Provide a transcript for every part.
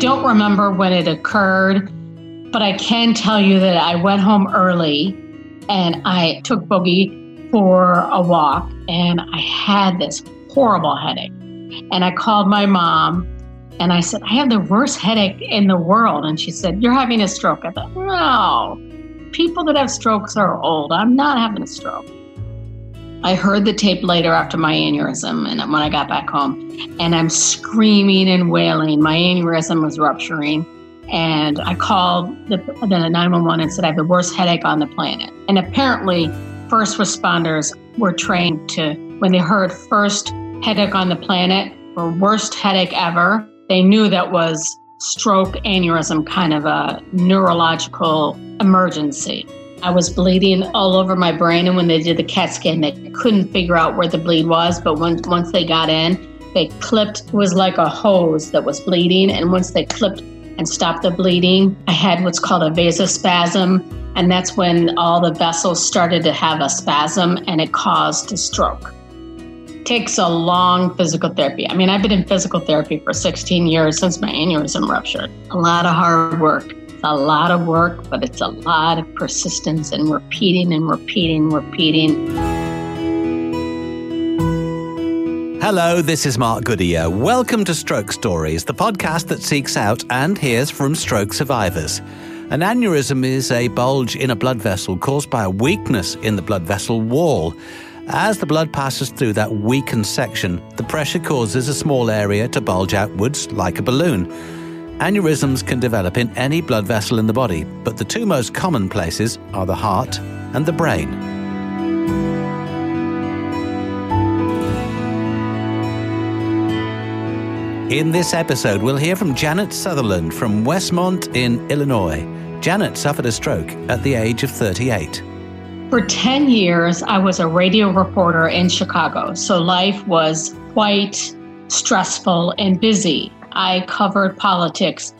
don't remember when it occurred, but I can tell you that I went home early and I took Boogie for a walk and I had this horrible headache. And I called my mom and I said, I have the worst headache in the world. And she said, You're having a stroke. I thought, No, people that have strokes are old. I'm not having a stroke. I heard the tape later after my aneurysm and when I got back home, and I'm screaming and wailing. My aneurysm was rupturing. And I called the, the 911 and said, I have the worst headache on the planet. And apparently, first responders were trained to, when they heard first headache on the planet or worst headache ever, they knew that was stroke aneurysm kind of a neurological emergency. I was bleeding all over my brain, and when they did the CAT scan, they couldn't figure out where the bleed was. But once once they got in, they clipped it was like a hose that was bleeding, and once they clipped and stopped the bleeding, I had what's called a vasospasm, and that's when all the vessels started to have a spasm, and it caused a stroke. It takes a long physical therapy. I mean, I've been in physical therapy for 16 years since my aneurysm ruptured. A lot of hard work a lot of work, but it's a lot of persistence and repeating and repeating, repeating. Hello, this is Mark Goodyear. Welcome to Stroke Stories, the podcast that seeks out and hears from stroke survivors. An aneurysm is a bulge in a blood vessel caused by a weakness in the blood vessel wall. As the blood passes through that weakened section, the pressure causes a small area to bulge outwards like a balloon. Aneurysms can develop in any blood vessel in the body, but the two most common places are the heart and the brain. In this episode, we'll hear from Janet Sutherland from Westmont in Illinois. Janet suffered a stroke at the age of 38. For 10 years, I was a radio reporter in Chicago, so life was quite stressful and busy. I covered politics,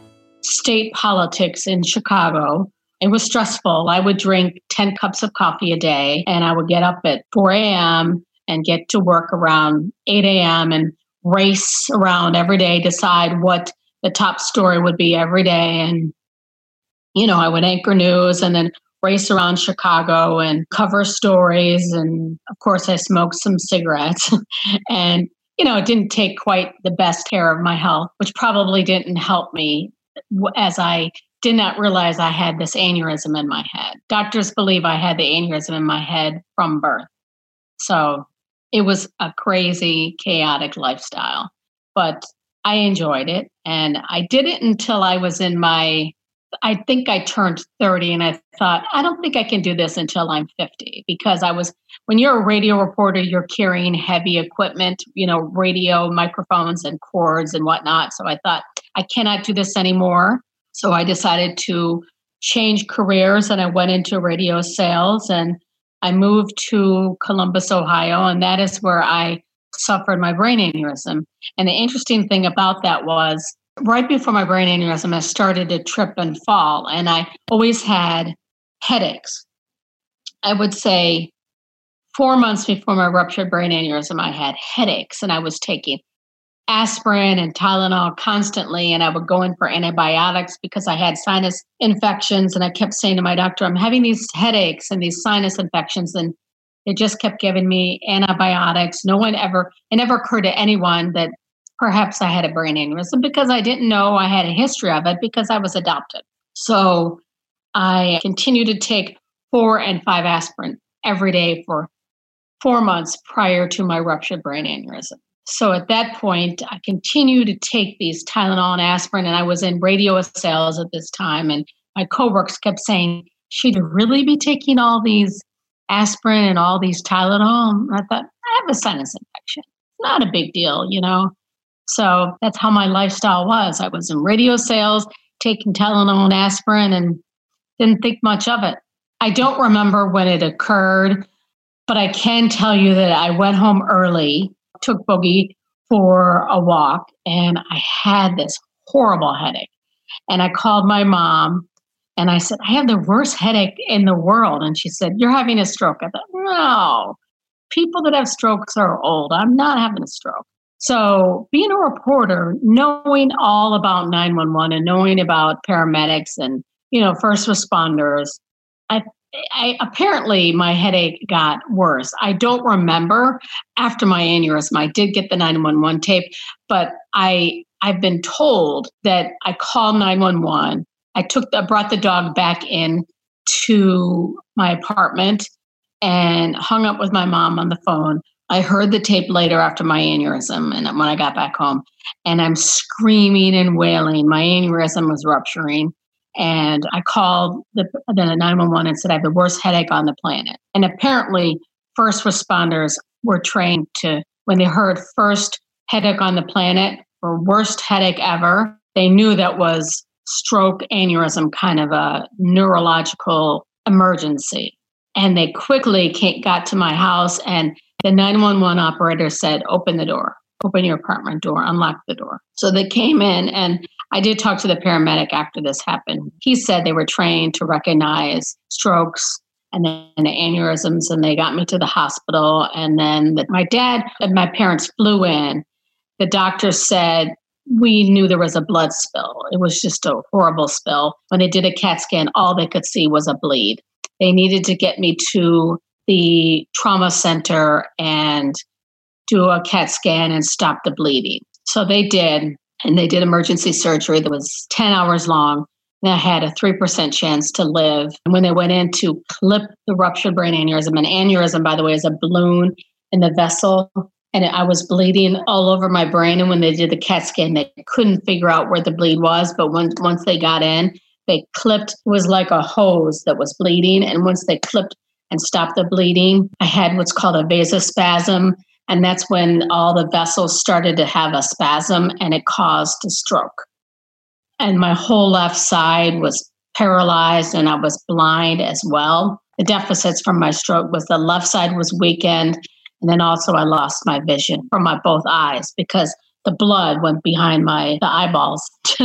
state politics in Chicago. It was stressful. I would drink 10 cups of coffee a day and I would get up at 4 a.m. and get to work around 8 a.m. and race around every day, decide what the top story would be every day. And, you know, I would anchor news and then race around Chicago and cover stories. And of course, I smoked some cigarettes and you know, it didn't take quite the best care of my health, which probably didn't help me as I did not realize I had this aneurysm in my head. Doctors believe I had the aneurysm in my head from birth. So it was a crazy, chaotic lifestyle, but I enjoyed it. And I did it until I was in my I think I turned 30 and I thought, I don't think I can do this until I'm 50 because I was, when you're a radio reporter, you're carrying heavy equipment, you know, radio microphones and cords and whatnot. So I thought, I cannot do this anymore. So I decided to change careers and I went into radio sales and I moved to Columbus, Ohio, and that is where I suffered my brain aneurysm. And the interesting thing about that was right before my brain aneurysm, I started to trip and fall, and I always had headaches. I would say four months before my ruptured brain aneurysm, I had headaches, and I was taking aspirin and Tylenol constantly, and I would go in for antibiotics because I had sinus infections. And I kept saying to my doctor, I'm having these headaches and these sinus infections. And they just kept giving me antibiotics. No one ever, it never occurred to anyone that perhaps I had a brain aneurysm because I didn't know I had a history of it because I was adopted. So I continued to take four and five aspirin every day for four months prior to my ruptured brain aneurysm. So at that point, I continued to take these Tylenol and aspirin, and I was in radio sales at this time. And my coworkers kept saying, She'd really be taking all these aspirin and all these Tylenol? And I thought, I have a sinus infection. Not a big deal, you know. So that's how my lifestyle was. I was in radio sales, taking Tylenol and aspirin, and didn't think much of it. I don't remember when it occurred, but I can tell you that I went home early, took Boogie for a walk, and I had this horrible headache. And I called my mom and I said, I have the worst headache in the world. And she said, You're having a stroke. I thought, No, people that have strokes are old. I'm not having a stroke. So, being a reporter, knowing all about 911 and knowing about paramedics and, you know, first responders, I, I apparently my headache got worse. I don't remember after my aneurysm. I did get the 911 tape, but I I've been told that I called 911. I took I brought the dog back in to my apartment and hung up with my mom on the phone. I heard the tape later after my aneurysm and when I got back home and I'm screaming and wailing. My aneurysm was rupturing and I called the, the 911 and said I have the worst headache on the planet. And apparently first responders were trained to when they heard first headache on the planet or worst headache ever, they knew that was stroke aneurysm kind of a neurological emergency. And they quickly came, got to my house, and the 911 operator said, Open the door, open your apartment door, unlock the door. So they came in, and I did talk to the paramedic after this happened. He said they were trained to recognize strokes and then the aneurysms, and they got me to the hospital. And then the, my dad and my parents flew in. The doctor said we knew there was a blood spill. It was just a horrible spill. When they did a CAT scan, all they could see was a bleed. They needed to get me to the trauma center and do a CAT scan and stop the bleeding. So they did, and they did emergency surgery that was 10 hours long. And I had a 3% chance to live. And when they went in to clip the ruptured brain aneurysm, an aneurysm, by the way, is a balloon in the vessel and I was bleeding all over my brain. And when they did the CAT scan, they couldn't figure out where the bleed was. But once once they got in, they clipped. It was like a hose that was bleeding. And once they clipped and stopped the bleeding, I had what's called a vasospasm, and that's when all the vessels started to have a spasm, and it caused a stroke. And my whole left side was paralyzed, and I was blind as well. The deficits from my stroke was the left side was weakened and then also I lost my vision from my both eyes because the blood went behind my the eyeballs.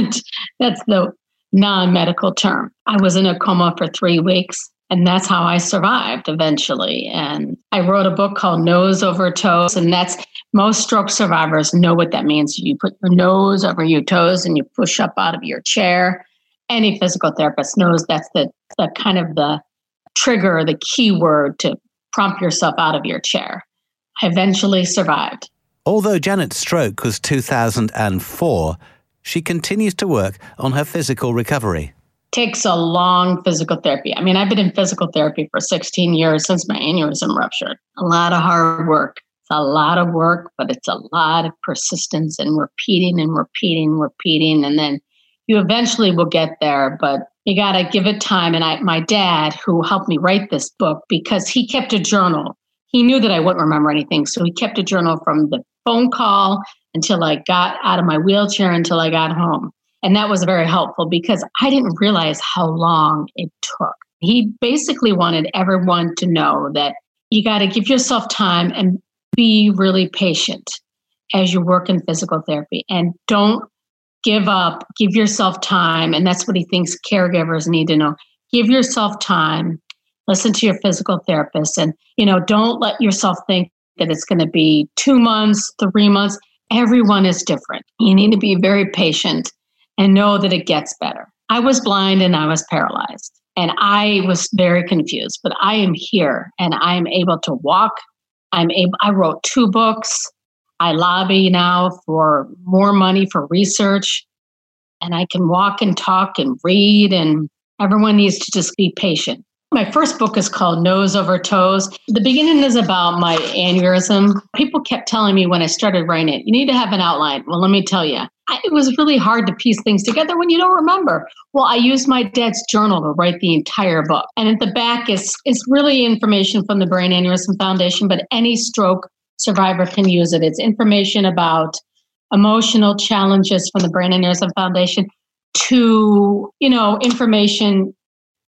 that's the non-medical term. I was in a coma for 3 weeks and that's how I survived eventually. And I wrote a book called Nose Over Toes and that's most stroke survivors know what that means. You put your nose over your toes and you push up out of your chair. Any physical therapist knows that's the, the kind of the trigger, the key word to prompt yourself out of your chair. I eventually survived. Although Janet's stroke was 2004, she continues to work on her physical recovery. Takes a long physical therapy. I mean, I've been in physical therapy for 16 years since my aneurysm ruptured. A lot of hard work. It's a lot of work, but it's a lot of persistence and repeating and repeating, repeating. And then you eventually will get there, but you got to give it time. And I, my dad, who helped me write this book, because he kept a journal he knew that I wouldn't remember anything. So he kept a journal from the phone call until I got out of my wheelchair until I got home. And that was very helpful because I didn't realize how long it took. He basically wanted everyone to know that you got to give yourself time and be really patient as you work in physical therapy and don't give up, give yourself time. And that's what he thinks caregivers need to know. Give yourself time listen to your physical therapist and you know don't let yourself think that it's going to be two months three months everyone is different you need to be very patient and know that it gets better i was blind and i was paralyzed and i was very confused but i am here and i am able to walk i'm able i wrote two books i lobby now for more money for research and i can walk and talk and read and everyone needs to just be patient my first book is called Nose Over Toes. The beginning is about my aneurysm. People kept telling me when I started writing it, you need to have an outline. Well, let me tell you, I, it was really hard to piece things together when you don't remember. Well, I used my dad's journal to write the entire book. And at the back is, is really information from the Brain Aneurysm Foundation, but any stroke survivor can use it. It's information about emotional challenges from the Brain Aneurysm Foundation to, you know, information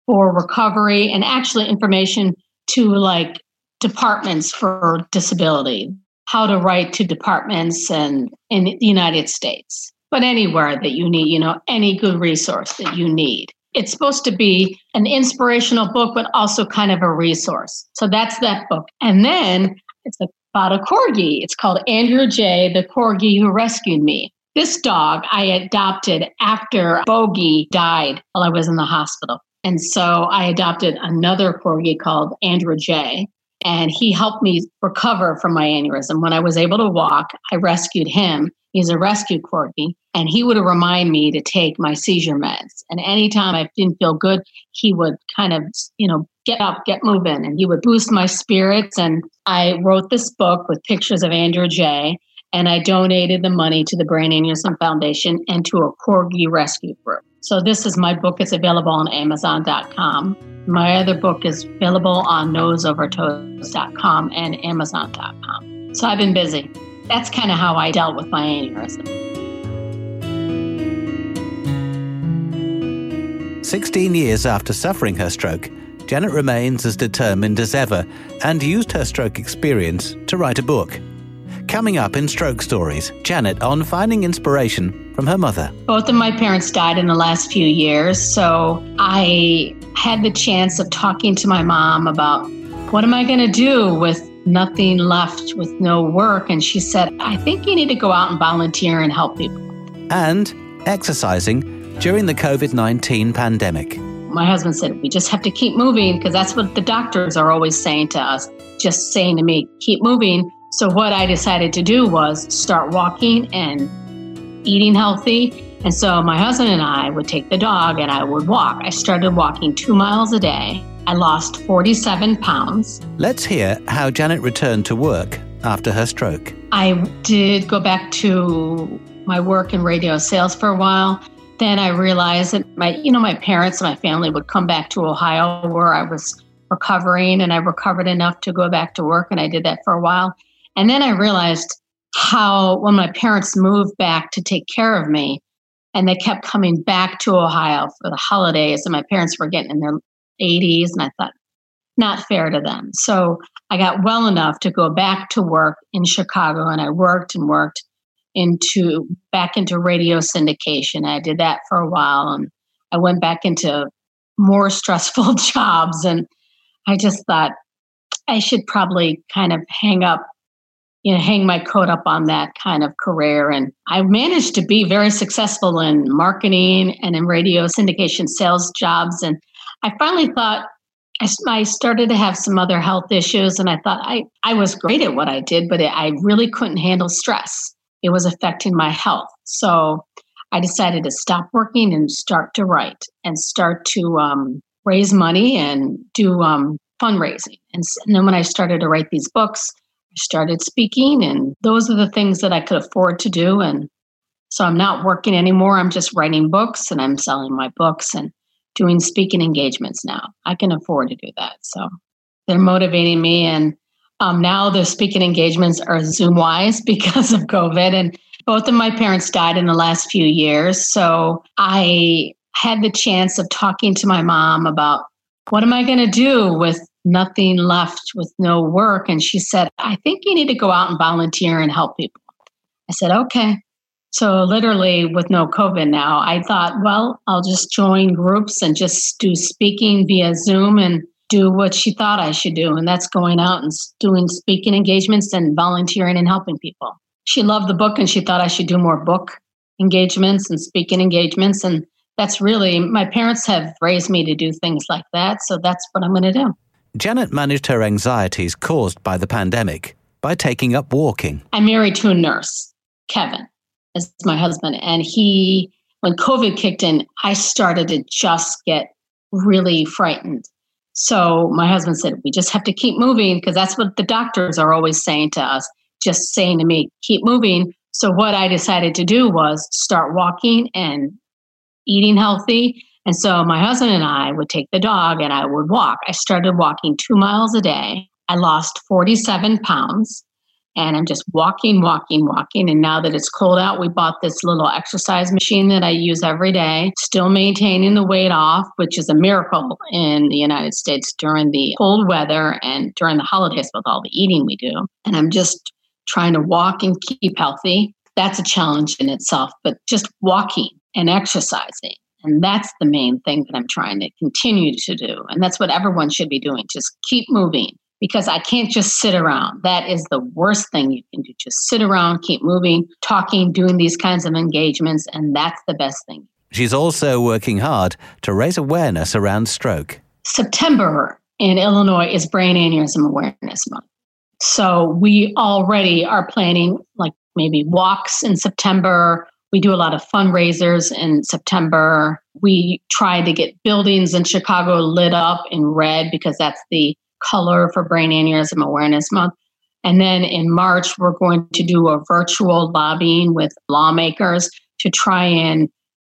for recovery and actually information to like departments for disability, how to write to departments and in the United States, but anywhere that you need, you know, any good resource that you need. It's supposed to be an inspirational book, but also kind of a resource. So that's that book. And then it's about a corgi. It's called Andrew J, the corgi who rescued me. This dog I adopted after Bogey died while I was in the hospital. And so I adopted another corgi called Andrew J. And he helped me recover from my aneurysm. When I was able to walk, I rescued him. He's a rescue corgi. And he would remind me to take my seizure meds. And anytime I didn't feel good, he would kind of, you know, get up, get moving. And he would boost my spirits. And I wrote this book with pictures of Andrew J and I donated the money to the Brain Aneurysm Foundation and to a Corgi rescue group. So this is my book. It's available on Amazon.com. My other book is available on noseovertoes.com and Amazon.com. So I've been busy. That's kind of how I dealt with my aneurysm. 16 years after suffering her stroke, Janet remains as determined as ever and used her stroke experience to write a book. Coming up in Stroke Stories, Janet on finding inspiration from her mother. Both of my parents died in the last few years, so I had the chance of talking to my mom about what am I going to do with nothing left with no work. And she said, I think you need to go out and volunteer and help people. And exercising during the COVID 19 pandemic. My husband said, We just have to keep moving because that's what the doctors are always saying to us, just saying to me, keep moving. So, what I decided to do was start walking and eating healthy. And so, my husband and I would take the dog and I would walk. I started walking two miles a day. I lost 47 pounds. Let's hear how Janet returned to work after her stroke. I did go back to my work in radio sales for a while. Then I realized that my, you know, my parents and my family would come back to Ohio where I was recovering and I recovered enough to go back to work and I did that for a while. And then I realized how, when my parents moved back to take care of me, and they kept coming back to Ohio for the holidays, and my parents were getting in their 80s, and I thought, not fair to them. So I got well enough to go back to work in Chicago, and I worked and worked into back into radio syndication. I did that for a while, and I went back into more stressful jobs, and I just thought I should probably kind of hang up you know, hang my coat up on that kind of career. And I managed to be very successful in marketing and in radio syndication sales jobs. And I finally thought I, started to have some other health issues. And I thought I, I was great at what I did, but I really couldn't handle stress. It was affecting my health. So I decided to stop working and start to write and start to um, raise money and do um, fundraising. And, and then when I started to write these books, started speaking, and those are the things that I could afford to do. And so I'm not working anymore. I'm just writing books and I'm selling my books and doing speaking engagements now. I can afford to do that. So they're motivating me. And um, now the speaking engagements are Zoom wise because of COVID. And both of my parents died in the last few years. So I had the chance of talking to my mom about what am I going to do with nothing left with no work. And she said, I think you need to go out and volunteer and help people. I said, okay. So, literally, with no COVID now, I thought, well, I'll just join groups and just do speaking via Zoom and do what she thought I should do. And that's going out and doing speaking engagements and volunteering and helping people. She loved the book and she thought I should do more book engagements and speaking engagements. And that's really, my parents have raised me to do things like that. So, that's what I'm going to do. Janet managed her anxieties caused by the pandemic by taking up walking. I'm married to a nurse, Kevin, is my husband. And he, when COVID kicked in, I started to just get really frightened. So my husband said, We just have to keep moving because that's what the doctors are always saying to us, just saying to me, keep moving. So what I decided to do was start walking and eating healthy and so my husband and I would take the dog and I would walk. I started walking two miles a day. I lost 47 pounds and I'm just walking, walking, walking. And now that it's cold out, we bought this little exercise machine that I use every day, still maintaining the weight off, which is a miracle in the United States during the cold weather and during the holidays with all the eating we do. And I'm just trying to walk and keep healthy. That's a challenge in itself, but just walking and exercising and that's the main thing that I'm trying to continue to do. And that's what everyone should be doing. Just keep moving. because I can't just sit around. That is the worst thing you can do. Just sit around, keep moving, talking, doing these kinds of engagements, and that's the best thing. She's also working hard to raise awareness around stroke. September in Illinois is Brain Aneurysm Awareness Month. So we already are planning like maybe walks in September. We do a lot of fundraisers in September. We try to get buildings in Chicago lit up in red because that's the color for Brain Aneurysm Awareness Month. And then in March, we're going to do a virtual lobbying with lawmakers to try and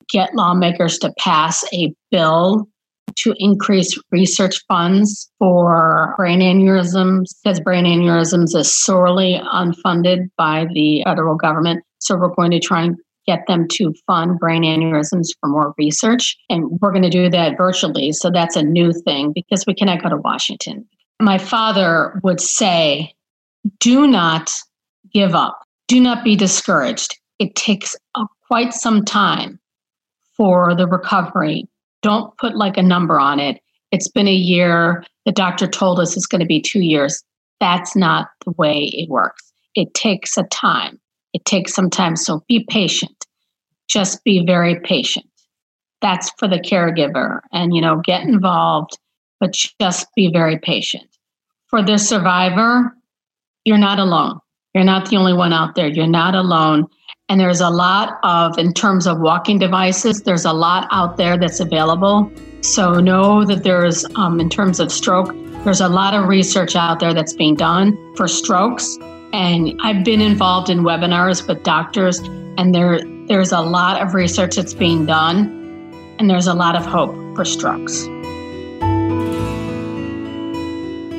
get lawmakers to pass a bill to increase research funds for brain aneurysms because brain aneurysms is sorely unfunded by the federal government. So we're going to try and get them to fund brain aneurysms for more research. And we're going to do that virtually. So that's a new thing because we cannot go to Washington. My father would say, do not give up. Do not be discouraged. It takes a, quite some time for the recovery. Don't put like a number on it. It's been a year. The doctor told us it's going to be two years. That's not the way it works. It takes a time. It takes some time. So be patient. Just be very patient. That's for the caregiver. And, you know, get involved, but just be very patient. For the survivor, you're not alone. You're not the only one out there. You're not alone. And there's a lot of, in terms of walking devices, there's a lot out there that's available. So know that there's, um, in terms of stroke, there's a lot of research out there that's being done for strokes. And I've been involved in webinars with doctors, and there there's a lot of research that's being done, and there's a lot of hope for strokes.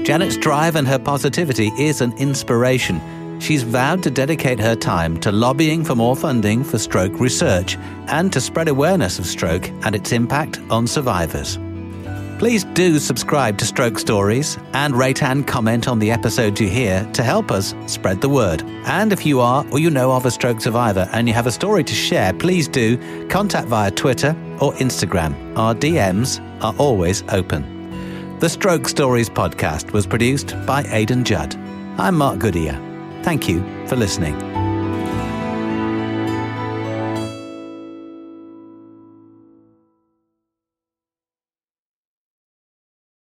Janet's drive and her positivity is an inspiration she's vowed to dedicate her time to lobbying for more funding for stroke research and to spread awareness of stroke and its impact on survivors. Please do subscribe to Stroke Stories and rate and comment on the episodes you hear to help us spread the word. And if you are or you know of a stroke survivor and you have a story to share, please do contact via Twitter or Instagram. Our DMs are always open. The Stroke Stories podcast was produced by Aidan Judd. I'm Mark Goodyear. Thank you for listening.